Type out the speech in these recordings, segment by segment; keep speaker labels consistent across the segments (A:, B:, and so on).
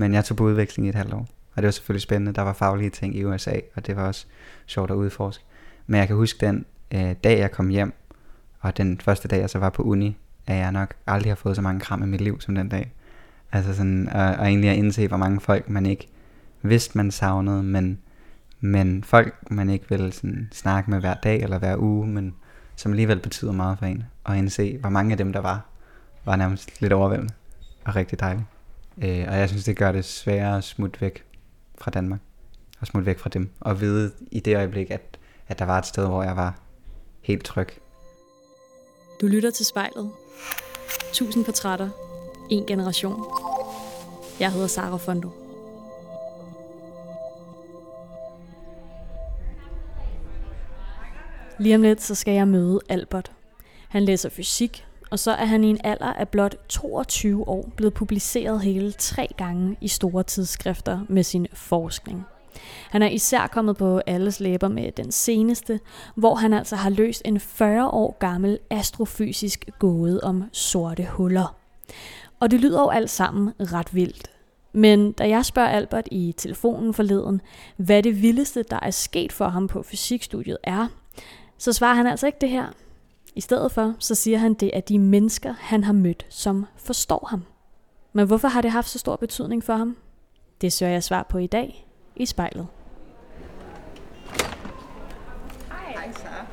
A: Men jeg tog på udveksling i et halvt år. Og det var selvfølgelig spændende. Der var faglige ting i USA, og det var også sjovt at udforske. Men jeg kan huske den øh, dag, jeg kom hjem, og den første dag, jeg så var på uni, at jeg nok aldrig har fået så mange kram i mit liv som den dag. Altså sådan, og, og egentlig at indse, hvor mange folk man ikke vidste, man savnede, men, men folk, man ikke ville sådan, snakke med hver dag eller hver uge, men som alligevel betyder meget for en. Og indse, hvor mange af dem, der var, var nærmest lidt overvældende og rigtig dejligt. Øh, og jeg synes, det gør det sværere at smutte væk fra Danmark. Og smutte væk fra dem. Og vide i det øjeblik, at, at der var et sted, hvor jeg var helt tryg.
B: Du lytter til spejlet. Tusind portrætter. En generation. Jeg hedder Sara Fondo. Lige om lidt, så skal jeg møde Albert. Han læser fysik, og så er han i en alder af blot 22 år blevet publiceret hele tre gange i store tidsskrifter med sin forskning. Han er især kommet på alles læber med den seneste, hvor han altså har løst en 40 år gammel astrofysisk gåde om sorte huller. Og det lyder jo alt sammen ret vildt. Men da jeg spørger Albert i telefonen forleden, hvad det vildeste, der er sket for ham på fysikstudiet er, så svarer han altså ikke det her. I stedet for, så siger han, det er de mennesker, han har mødt, som forstår ham. Men hvorfor har det haft så stor betydning for ham? Det søger jeg svar på i dag i spejlet.
C: Hej. Hej, Sara.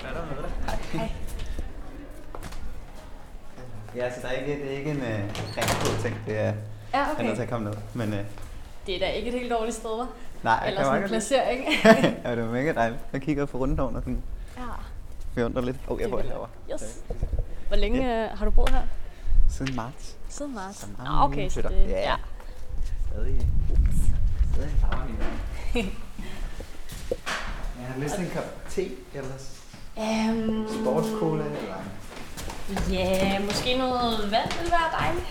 A: Hvad er der med dig? Hej. Ja, så der er ikke, det er ikke en uh, ring på ting. Det er,
C: Ja,
A: jeg er
C: okay.
A: nødt til at komme ned. Men uh,
C: Det er da ikke et helt dårligt sted, hva'?
A: nej,
C: Eller sådan en placering.
A: ja, det var mega dejligt. Jeg kigger på rundtårn og sådan
C: ja.
A: Beundrer lidt. Åh, oh, jeg
C: Det
A: bor herovre.
C: Yes. Hvor længe ja. har du boet her?
A: Siden marts.
C: Siden marts.
A: Så mange
C: Nå, okay, så det,
A: Ja.
C: ja.
A: Stadig. Stadig Jeg har lyst til en kop te, eller
C: Um,
A: sportscola, eller...
C: Ja, måske noget vand ville være dejligt.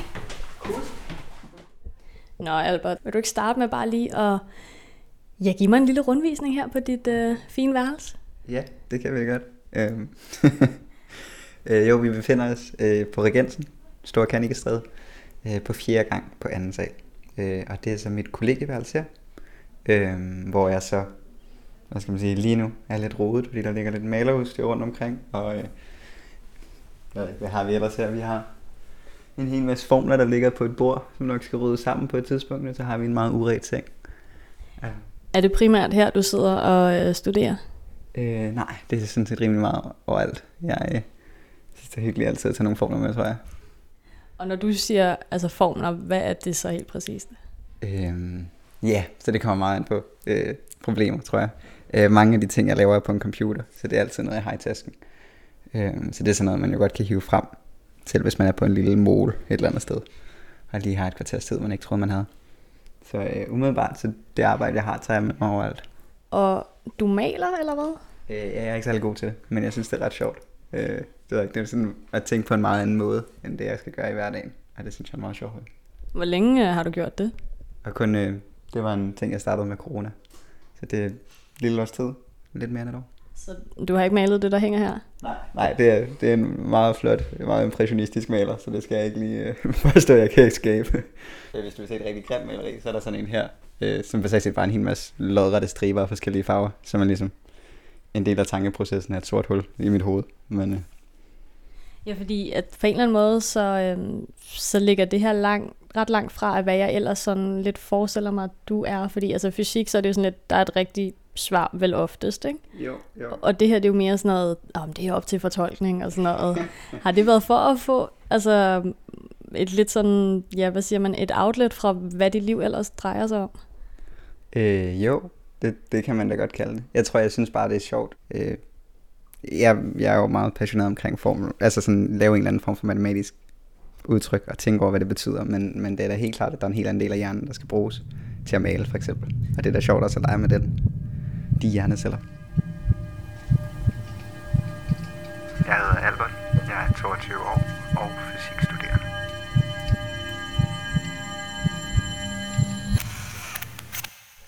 A: Cool.
C: Nå, Albert, vil du ikke starte med bare lige at ja, give mig en lille rundvisning her på dit øh, fine værelse?
A: Ja, det kan vi godt. Øhm. øh, jo, vi befinder os øh, på Regensen, Store Kanikestræde, øh, på fjerde gang på anden sal. Øh, og det er så mit kollegieværelse her, øh, hvor jeg så, hvad skal man sige, lige nu er lidt rodet, fordi der ligger lidt malerudstyr rundt omkring. Og øh, hvad, hvad har vi ellers her? Vi har en hel masse formler, der ligger på et bord, som nok skal ryddes sammen på et tidspunkt, og så har vi en meget uret seng. Ja.
C: Er det primært her, du sidder og øh, studerer?
A: Øh, nej, det er sådan set rimelig meget overalt. Jeg øh, synes, det er hyggeligt altid at tage nogle formler med, tror jeg.
C: Og når du siger altså formler, hvad er det så helt præcist?
A: Øhm, ja, så det kommer meget ind på øh, problemer, tror jeg. Øh, mange af de ting, jeg laver er på en computer, så det er altid noget, jeg har i tasken. Øh, så det er sådan noget, man jo godt kan hive frem, selv hvis man er på en lille mål et eller andet sted, og lige har et kvarters tid, man ikke troede, man havde. Så øh, umiddelbart, så det arbejde, jeg har, tager jeg med mig overalt.
C: Og du maler, eller hvad?
A: Øh, jeg er ikke særlig god til det, men jeg synes, det er ret sjovt. Øh, det, ved jeg ikke, det er sådan at tænke på en meget anden måde, end det, jeg skal gøre i hverdagen. Og det synes jeg er meget sjovt.
C: Hvor længe øh, har du gjort det?
A: Og kun, øh, det var en ting, jeg startede med corona. Så det er et lille års tid. Lidt mere end et år.
C: Så du har ikke malet det, der hænger her?
A: Nej. Nej, det er, det er en meget flot, meget impressionistisk maler, så det skal jeg ikke lige øh, forstå, jeg kan ikke skabe. Hvis du vil se et rigtig grimt maleri, så er der sådan en her, øh, som basalt set bare en hel masse lodrette striber af forskellige farver, som er ligesom en del af tankeprocessen af et sort hul i mit hoved. Men øh,
C: Ja, fordi at på en eller anden måde, så, øhm, så ligger det her lang, ret langt fra, at hvad jeg ellers sådan lidt forestiller mig, at du er. Fordi altså fysik, så er det jo sådan lidt, der er et rigtigt svar vel oftest, ikke?
A: jo, jo.
C: Og det her, det er jo mere sådan noget, om det er op til fortolkning og sådan noget. Har det været for at få, altså et lidt sådan, ja, hvad siger man, et outlet fra, hvad dit liv ellers drejer sig om?
A: Øh, jo, det, det kan man da godt kalde det. Jeg tror, jeg synes bare, det er sjovt. Øh, jeg, jeg er jo meget passioneret omkring formel, altså sådan lave en eller anden form for matematisk udtryk og tænke over, hvad det betyder, men, men det er da helt klart, at der er en helt anden del af hjernen, der skal bruges til at male, for eksempel. Og det er da sjovt også at lege med den, de hjerneceller. Jeg hedder Albert, jeg er 22 år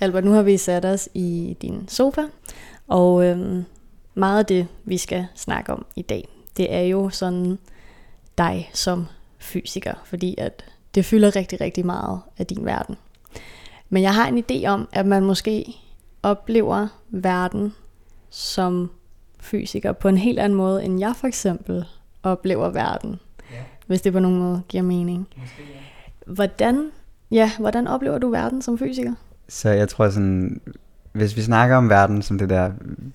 C: Albert, nu har vi sat os i din sofa, og øhm, meget af det, vi skal snakke om i dag, det er jo sådan dig som fysiker, fordi at det fylder rigtig, rigtig meget af din verden. Men jeg har en idé om, at man måske oplever verden som fysiker på en helt anden måde, end jeg for eksempel oplever verden. Ja. Hvis det på nogen måde giver mening. Måske, ja. Hvordan, ja, hvordan oplever du verden som fysiker?
A: Så jeg tror sådan, hvis vi snakker om verden som det der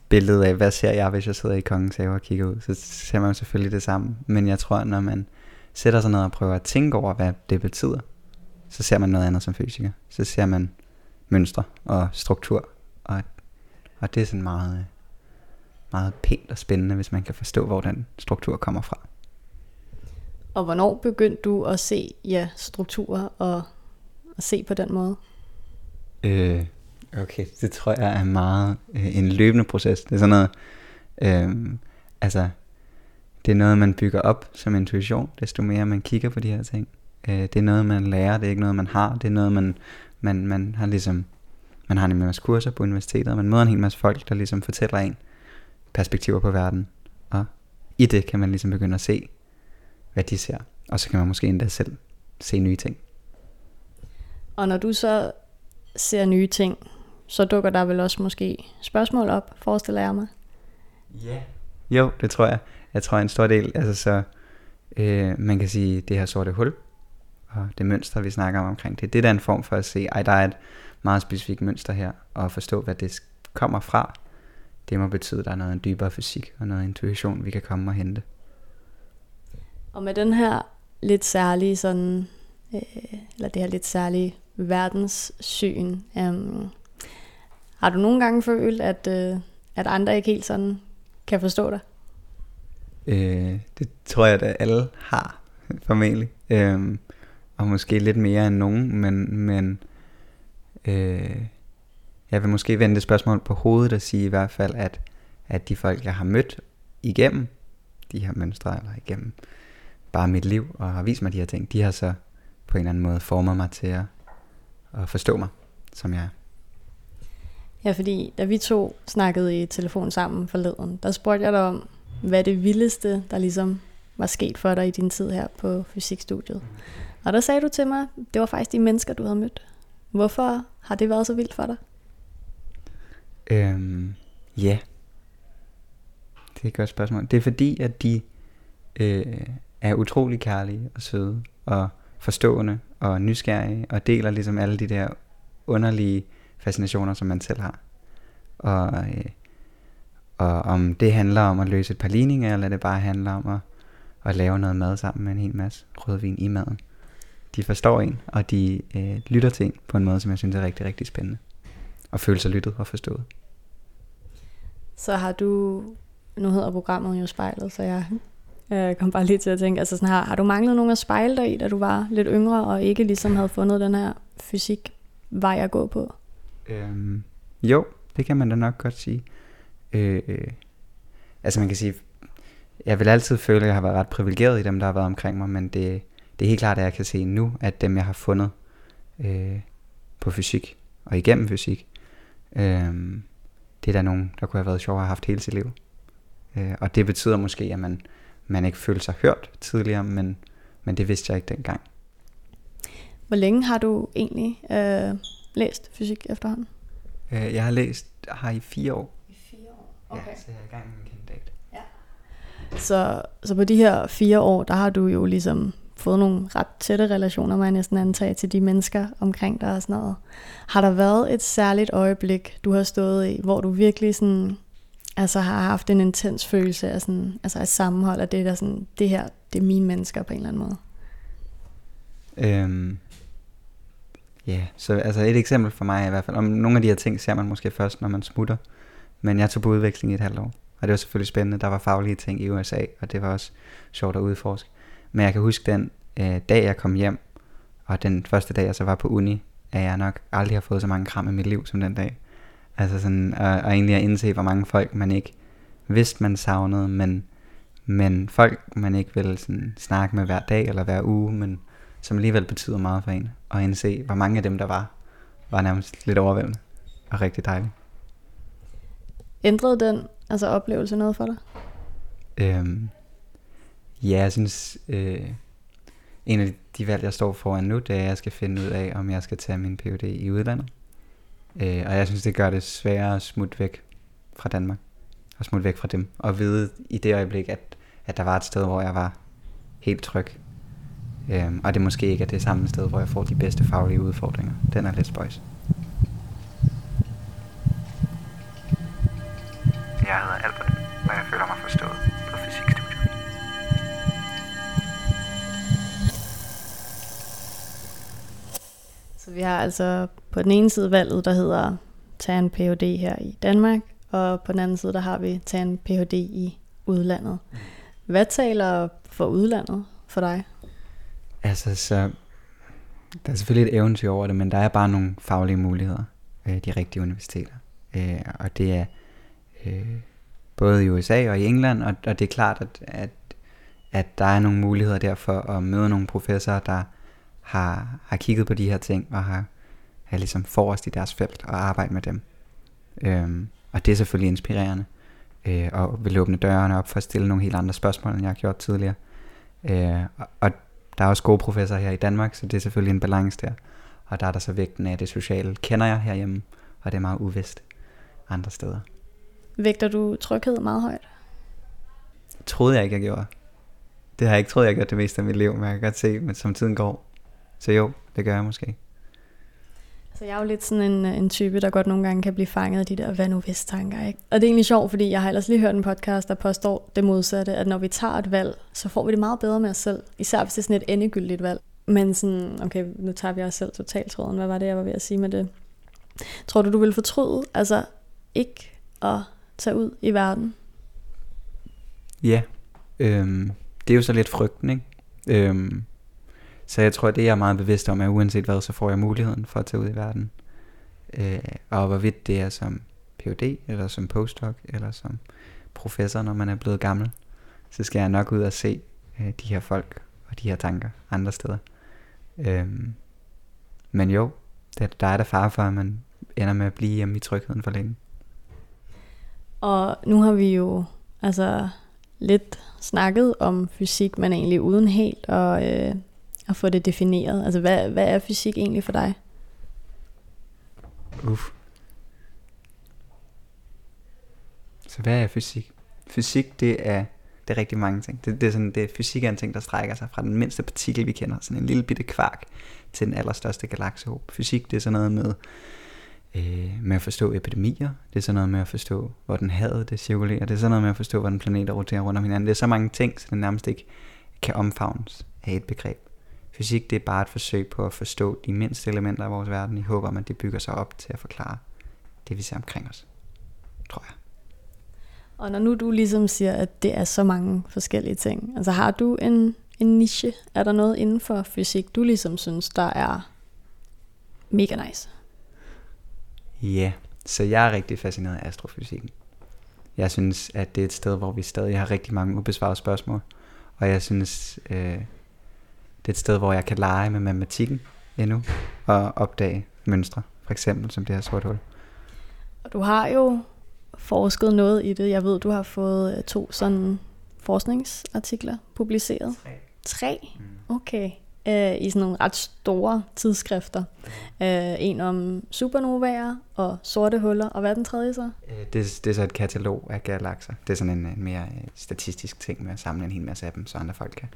A: billede af, hvad ser jeg, hvis jeg sidder i kongens have og kigger ud, så ser man jo selvfølgelig det samme. Men jeg tror, når man sætter sig ned og prøver at tænke over, hvad det betyder, så ser man noget andet som fysiker. Så ser man mønstre og struktur. Og, og det er sådan meget, meget pænt og spændende, hvis man kan forstå, hvor den struktur kommer fra.
C: Og hvornår begyndte du at se ja, strukturer og at se på den måde?
A: Øh, okay, det tror jeg er meget øh, en løbende proces. Det er sådan noget, øh, altså, det er noget, man bygger op som intuition, desto mere man kigger på de her ting. Øh, det er noget, man lærer, det er ikke noget, man har. Det er noget, man, man, man har ligesom, man har en masse kurser på universitetet, og man møder en hel masse folk, der ligesom fortæller en perspektiver på verden. Og i det kan man ligesom begynde at se, hvad de ser. Og så kan man måske endda selv se nye ting.
C: Og når du så ser nye ting, så dukker der vel også måske spørgsmål op, forestiller jeg mig.
A: Ja. Yeah. Jo, det tror jeg. Jeg tror en stor del, altså så, øh, man kan sige, det her sorte hul, og det mønster, vi snakker om omkring det, det er der en form for at se, ej, der er et meget specifikt mønster her, og forstå, hvad det kommer fra. Det må betyde, at der er noget en dybere fysik og noget intuition, vi kan komme og hente.
C: Og med den her lidt særlige sådan, øh, eller det her lidt særlige verdenssyn, Um, har du nogle gange følt, at, øh, at andre ikke helt sådan kan forstå dig?
A: Øh, det tror jeg, at alle har, formentlig. Øh, og måske lidt mere end nogen, men, men øh, jeg vil måske vende det spørgsmål på hovedet og sige i hvert fald, at, at de folk, jeg har mødt igennem de her mønstre, eller igennem bare mit liv, og har vist mig de her ting, de har så på en eller anden måde formet mig til at, at forstå mig, som jeg er.
C: Ja, fordi da vi to snakkede i telefon sammen forleden, der spurgte jeg dig om, hvad det vildeste, der ligesom var sket for dig i din tid her på fysikstudiet. Og der sagde du til mig, det var faktisk de mennesker, du havde mødt. Hvorfor har det været så vildt for dig?
A: Øhm, ja. Det er et godt spørgsmål. Det er fordi, at de øh, er utrolig kærlige og søde og forstående og nysgerrige og deler ligesom alle de der underlige fascinationer, som man selv har. Og, øh, og om det handler om at løse et par ligninger, eller det bare handler om at, at lave noget mad sammen med en hel masse rødvin i maden. De forstår en, og de øh, lytter til en på en måde, som jeg synes er rigtig, rigtig spændende. Og føle sig lyttet og forstået.
C: Så har du, nu hedder programmet jo spejlet, så jeg Øh, jeg kom bare lige til at tænke, altså sådan her, har du manglet nogen at spejle dig i, da du var lidt yngre, og ikke ligesom havde fundet den her fysik vej at gå på?
A: Øhm, jo, det kan man da nok godt sige. Øh, øh, altså man kan sige, jeg vil altid føle, at jeg har været ret privilegeret i dem, der har været omkring mig, men det, det er helt klart, at jeg kan se nu, at dem, jeg har fundet øh, på fysik, og igennem fysik, øh, det er der nogen, der kunne have været sjov at have haft hele sit liv. Øh, og det betyder måske, at man, man ikke føler sig hørt tidligere, men, men det vidste jeg ikke dengang.
C: Hvor længe har du egentlig øh, læst fysik efterhånden?
A: Øh, jeg har læst her i fire år.
C: I fire år? Okay.
A: Ja, så jeg er i gang med min kandidat. Ja.
C: Så, så på de her fire år, der har du jo ligesom fået nogle ret tætte relationer, man næsten antage, til de mennesker omkring dig og sådan noget. Har der været et særligt øjeblik, du har stået i, hvor du virkelig sådan, altså har haft en intens følelse af, sådan, altså af sammenhold, af det der sådan, det her, det er mine mennesker på en eller anden måde?
A: Øhm, Ja, yeah, så altså et eksempel for mig i hvert fald. Om nogle af de her ting ser man måske først, når man smutter. Men jeg tog på udveksling i et halvt år. Og det var selvfølgelig spændende. Der var faglige ting i USA, og det var også sjovt at udforske. Men jeg kan huske den øh, dag, jeg kom hjem, og den første dag, jeg så var på uni, at jeg nok aldrig har fået så mange kram i mit liv som den dag. Altså sådan, og, og egentlig at indse, hvor mange folk man ikke vidste, man savnede, men, men folk, man ikke ville sådan, snakke med hver dag eller hver uge, men som alligevel betyder meget for en. Og indse, hvor mange af dem, der var, var nærmest lidt overvældende og rigtig dejligt.
C: Ændrede den altså oplevelse noget for dig?
A: Øhm, ja, jeg synes, øh, en af de valg, jeg står foran nu, det er, at jeg skal finde ud af, om jeg skal tage min PhD i udlandet. Øh, og jeg synes, det gør det sværere at smutte væk fra Danmark. Og smutte væk fra dem. Og vide i det øjeblik, at, at der var et sted, hvor jeg var helt tryg. Øh, og det måske ikke er det samme sted, hvor jeg får de bedste faglige udfordringer. Den er lidt spøjs. Jeg hedder Albert, og jeg føler mig forstået på fysikstudiet.
C: Så vi har altså på den ene side valget, der hedder tage en Ph.D. her i Danmark, og på den anden side, der har vi tage en Ph.D. i udlandet. Hvad taler for udlandet for dig?
A: Altså, så der er selvfølgelig et eventyr over det, men der er bare nogle faglige muligheder, øh, de rigtige universiteter. Øh, og det er øh, både i USA og i England, og, og det er klart, at, at, at der er nogle muligheder der for at møde nogle professorer, der har, har kigget på de her ting, og har, har ligesom forrest i deres felt, og arbejde med dem. Øhm, og det er selvfølgelig inspirerende, øh, og vil åbne dørene op for at stille nogle helt andre spørgsmål, end jeg har gjort tidligere. Øh, og, og der er også gode professorer her i Danmark, så det er selvfølgelig en balance der. Og der er der så vægten af det sociale, kender jeg herhjemme, og det er meget uvist andre steder.
C: Vægter du tryghed meget højt?
A: Troede jeg ikke, jeg gjorde. Det har jeg ikke troet, jeg gjort det meste af mit liv, men jeg kan godt se, men som tiden går. Så jo, det gør jeg måske.
C: Så jeg er jo lidt sådan en, øh, en type, der godt nogle gange kan blive fanget af de der hvad nu hvis tanker. Ikke? Og det er egentlig sjovt, fordi jeg har ellers lige hørt en podcast, der påstår det modsatte, at når vi tager et valg, så får vi det meget bedre med os selv. Især hvis det er sådan et endegyldigt valg. Men sådan, okay, nu tager vi os selv totalt tråden. Hvad var det, jeg var ved at sige med det? Tror du, du vil fortryde, altså ikke at tage ud i verden?
A: Ja, øhm, det er jo så lidt frygten, ikke? Øhm, så jeg tror, det jeg er meget bevidst om, er uanset hvad, så får jeg muligheden for at tage ud i verden. Øh, og hvorvidt det er som Ph.D., eller som postdoc, eller som professor, når man er blevet gammel, så skal jeg nok ud og se øh, de her folk og de her tanker andre steder. Øh, men jo, det, der er der far for, at man ender med at blive hjemme i trygheden for længe.
C: Og nu har vi jo altså lidt snakket om fysik, men egentlig uden helt at, øh, at få det defineret. Altså, hvad, hvad er fysik egentlig for dig?
A: Uff. Så hvad er fysik? Fysik, det er, det er rigtig mange ting. Det, det er sådan, det, er fysik er en ting, der strækker sig fra den mindste partikel, vi kender, sådan en lille bitte kvark, til den allerstørste galaksehåb. Fysik, det er sådan noget med, øh, med at forstå epidemier. Det er sådan noget med at forstå, hvor den havde det cirkulerer. Det er sådan noget med at forstå, hvordan planeter roterer rundt om hinanden. Det er så mange ting, så det nærmest ikke kan omfavnes af et begreb. Fysik det er bare et forsøg på at forstå de mindste elementer af vores verden i håb om, at det bygger sig op til at forklare det, vi ser omkring os, tror jeg.
C: Og når nu du ligesom siger, at det er så mange forskellige ting, altså har du en, en niche? Er der noget inden for fysik, du ligesom synes, der er mega nice?
A: Ja, så jeg er rigtig fascineret af astrofysikken. Jeg synes, at det er et sted, hvor vi stadig har rigtig mange ubesvarede spørgsmål. Og jeg synes, øh, det er et sted, hvor jeg kan lege med matematikken endnu, og opdage mønstre, for eksempel som det her sort hul.
C: Og du har jo forsket noget i det. Jeg ved, du har fået øh, to sådan forskningsartikler publiceret.
A: Tre.
C: Tre? Okay. Øh, I sådan nogle ret store tidsskrifter. Øh, en om supernovaer og sorte huller. Og hvad er den tredje så?
A: Øh, Det, det er så et katalog af galakser. Det er sådan en, en mere øh, statistisk ting med at samle en hel masse af dem, så andre folk kan,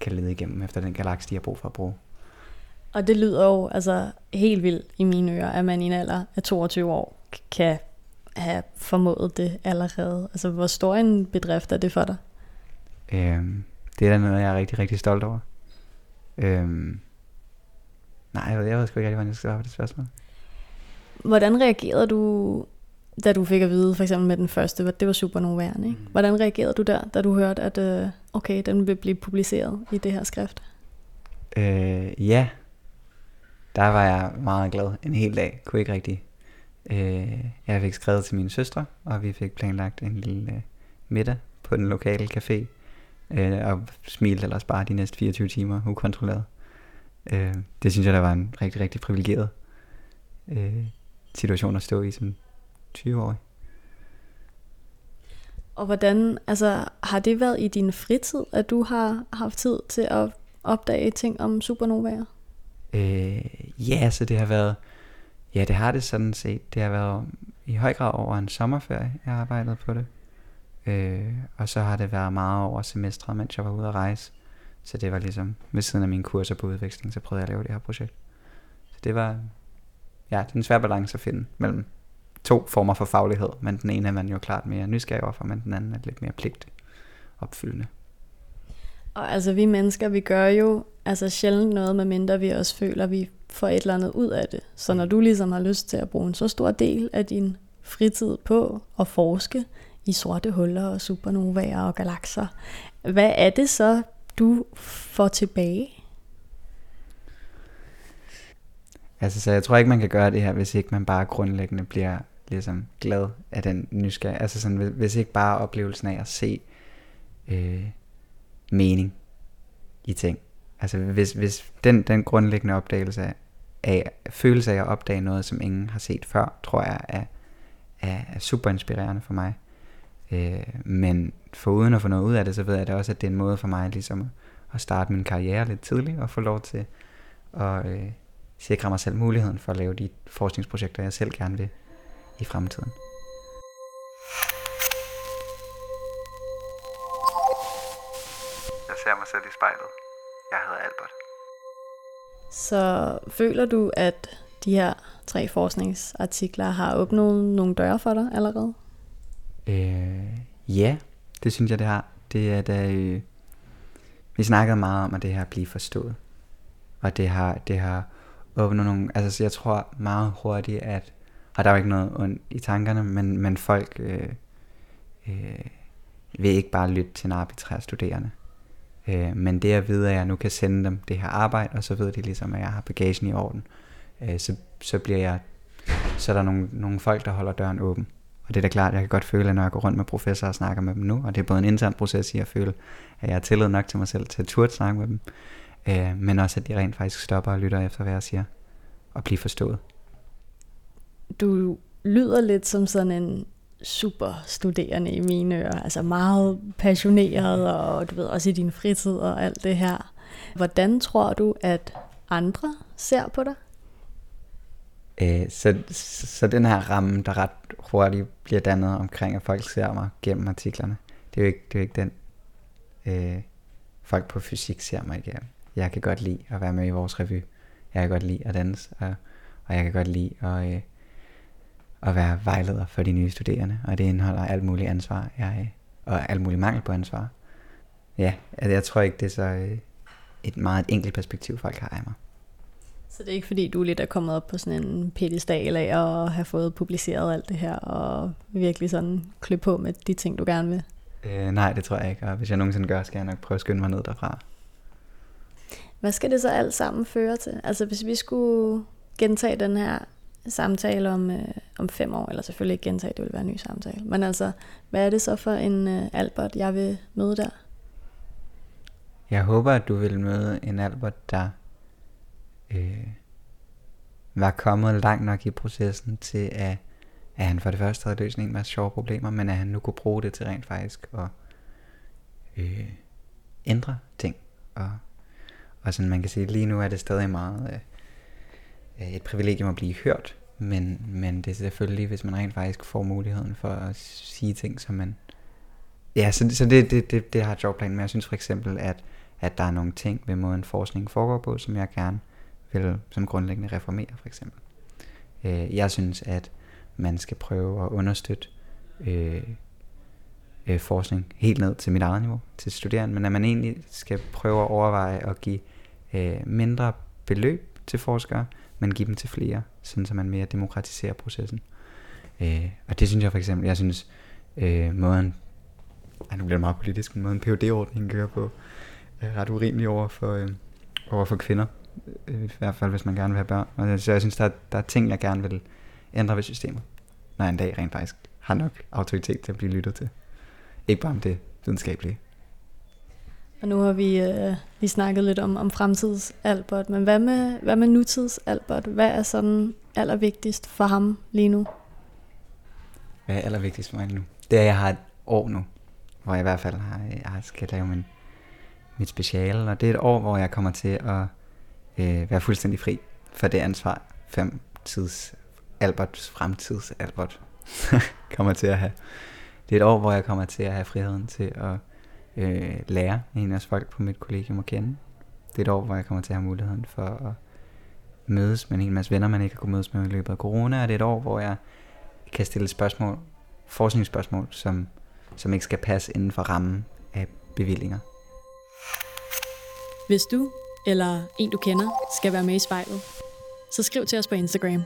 A: kan lede igennem efter den galaks, de har brug for at bruge.
C: Og det lyder jo altså helt vildt i mine ører, at man i en alder af 22 år kan have formået det allerede. Altså, hvor stor en bedrift er det for dig?
A: Øhm, det er da noget, jeg er rigtig, rigtig stolt over. Øhm, nej, jeg ved, jeg ved sgu ikke rigtig, hvordan jeg skal svare på det spørgsmål.
C: Hvordan reagerede du, da du fik at vide, for eksempel med den første, hvad det var supernovaen, ikke?
A: Mm.
C: Hvordan reagerede du der, da du hørte, at øh, okay, den vil blive publiceret i det her skrift?
A: Øh, ja, der var jeg meget glad en hel dag. Kunne ikke rigtig. Øh, jeg fik skrevet til mine søstre, og vi fik planlagt en lille øh, middag på den lokale café. Øh, og smilte ellers bare de næste 24 timer ukontrolleret. Øh, det synes jeg, der var en rigtig, rigtig privilegeret øh, situation at stå i som 20-årig.
C: Og hvordan, altså, har det været i din fritid, at du har haft tid til at, opdage ting om supernovaer?
A: Øh, ja, så det har været, ja det har det sådan set. Det har været i høj grad over en sommerferie, jeg har arbejdet på det. Øh, og så har det været meget over semestret, mens jeg var ude at rejse. Så det var ligesom ved siden af mine kurser på udveksling, så prøvede jeg at lave det her projekt. Så det var, ja, det er en svær balance at finde mellem to former for faglighed, men den ene er man jo klart mere nysgerrig overfor, men den anden er lidt mere pligt opfyldende.
C: Og altså vi mennesker, vi gør jo altså sjældent noget, med mindre vi også føler, at vi får et eller andet ud af det. Så når du ligesom har lyst til at bruge en så stor del af din fritid på at forske i sorte huller og supernovaer og galakser, hvad er det så, du får tilbage?
A: Altså, så jeg tror ikke, man kan gøre det her, hvis ikke man bare grundlæggende bliver ligesom glad af den nysgerrighed. Altså sådan, hvis ikke bare oplevelsen af at se øh, mening i ting. Altså hvis, hvis den, den grundlæggende opdagelse af, af, følelse af at opdage noget, som ingen har set før, tror jeg er, er, er super inspirerende for mig. Øh, men for uden at få noget ud af det, så ved jeg da også, at det er en måde for mig ligesom at starte min karriere lidt tidligt og få lov til at øh, sikre mig selv muligheden for at lave de forskningsprojekter, jeg selv gerne vil i fremtiden.
D: Jeg ser mig selv i spejlet. Jeg hedder Albert.
C: Så føler du, at de her tre forskningsartikler har åbnet nogle døre for dig allerede?
A: Øh, ja, det synes jeg, det har. Det er da... Øh, vi snakkede meget om, at det her blive forstået. Og det har, det har åbnet nogle... Altså, jeg tror meget hurtigt, at... Og der er jo ikke noget ondt i tankerne, men, men folk øh, øh, vil ikke bare lytte til en arbitrær studerende. Øh, men det at vide, at jeg nu kan sende dem det her arbejde, og så ved de ligesom, at jeg har bagagen i orden, øh, så, så bliver jeg... Så er der nogle, nogle folk, der holder døren åben. Og det er da klart, jeg kan godt føle, når jeg går rundt med professorer og snakker med dem nu, og det er både en intern proces i at føle, at jeg har tillid nok til mig selv til at turde snakke med dem, øh, men også at de rent faktisk stopper og lytter efter, hvad jeg siger, og bliver forstået.
C: Du lyder lidt som sådan en super studerende i mine ører, altså meget passioneret, og du ved også i din fritid og alt det her. Hvordan tror du, at andre ser på dig?
A: Øh, så, så den her ramme, der ret hurtigt bliver dannet omkring, at folk ser mig gennem artiklerne, det er jo ikke, det er jo ikke den, øh, folk på fysik ser mig igennem. Jeg kan godt lide at være med i vores revy. Jeg kan godt lide at danse, og, og jeg kan godt lide at, øh, at være vejleder for de nye studerende, og det indeholder alt muligt ansvar, jeg, og alt muligt mangel på ansvar. Ja, altså, jeg tror ikke, det er så øh, et meget et enkelt perspektiv, folk har af mig.
C: Så det er ikke fordi, du lidt er kommet op på sådan en pedestal af at have fået publiceret alt det her, og virkelig sådan klø på med de ting, du gerne vil?
A: Øh, nej, det tror jeg ikke, og hvis jeg nogensinde gør, skal jeg nok prøve at skynde mig ned derfra.
C: Hvad skal det så alt sammen føre til? Altså hvis vi skulle gentage den her samtale om, øh, om fem år, eller selvfølgelig ikke gentage, det vil være en ny samtale, men altså, hvad er det så for en øh, Albert, jeg vil møde der?
A: Jeg håber, at du vil møde en Albert, der øh, var kommet langt nok i processen til, at, at han for det første havde løst en masse sjove problemer, men at han nu kunne bruge det til rent faktisk at øh, ændre ting. Og, og sådan man kan sige, lige nu er det stadig meget øh, Øh, et privilegium at blive hørt, men, men det er selvfølgelig, hvis man rent faktisk får muligheden for at sige ting, som man... Ja, så, så det, det, det, det har jobplan med. Jeg synes for eksempel, at, at der er nogle ting ved måden forskning foregår på, som jeg gerne vil som grundlæggende reformere for eksempel. Øh, jeg synes, at man skal prøve at understøtte øh, øh, forskning helt ned til mit eget niveau, til studerende, men at man egentlig skal prøve at overveje at give øh, mindre beløb til forskere, men give dem til flere, sådan så man mere demokratiserer processen. Øh, og det synes jeg for eksempel, jeg synes øh, måden, ej, nu bliver det meget politisk, men måden PhD-ordningen gør på, er ret urimelig over for, øh, over for kvinder øh, i hvert fald hvis man gerne vil have børn. Og så jeg synes, der er, der er ting, jeg gerne vil ændre ved systemet, når jeg en dag rent faktisk har nok autoritet til at blive lyttet til. Ikke bare om det videnskabelige.
C: Og nu har vi øh, lige snakket lidt om, om fremtids Albert, men hvad med, hvad med nutids Albert? Hvad er sådan allervigtigst for ham lige nu?
A: Hvad er allervigtigst for mig lige nu? Det er, at jeg har et år nu, hvor jeg i hvert fald har, jeg skal lave min, mit speciale, og det er et år, hvor jeg kommer til at øh, være fuldstændig fri for det ansvar, fem tids Alberts fremtids Albert kommer til at have. Det er et år, hvor jeg kommer til at have friheden til at øh, lære en af folk på mit kollegium at kende. Det er et år, hvor jeg kommer til at have muligheden for at mødes med en hel masse venner, man ikke har kunnet mødes med i løbet af corona, og det er et år, hvor jeg kan stille spørgsmål, forskningsspørgsmål, som, som ikke skal passe inden for rammen af bevillinger.
B: Hvis du eller en du kender skal være med i spejlet, så skriv til os på Instagram.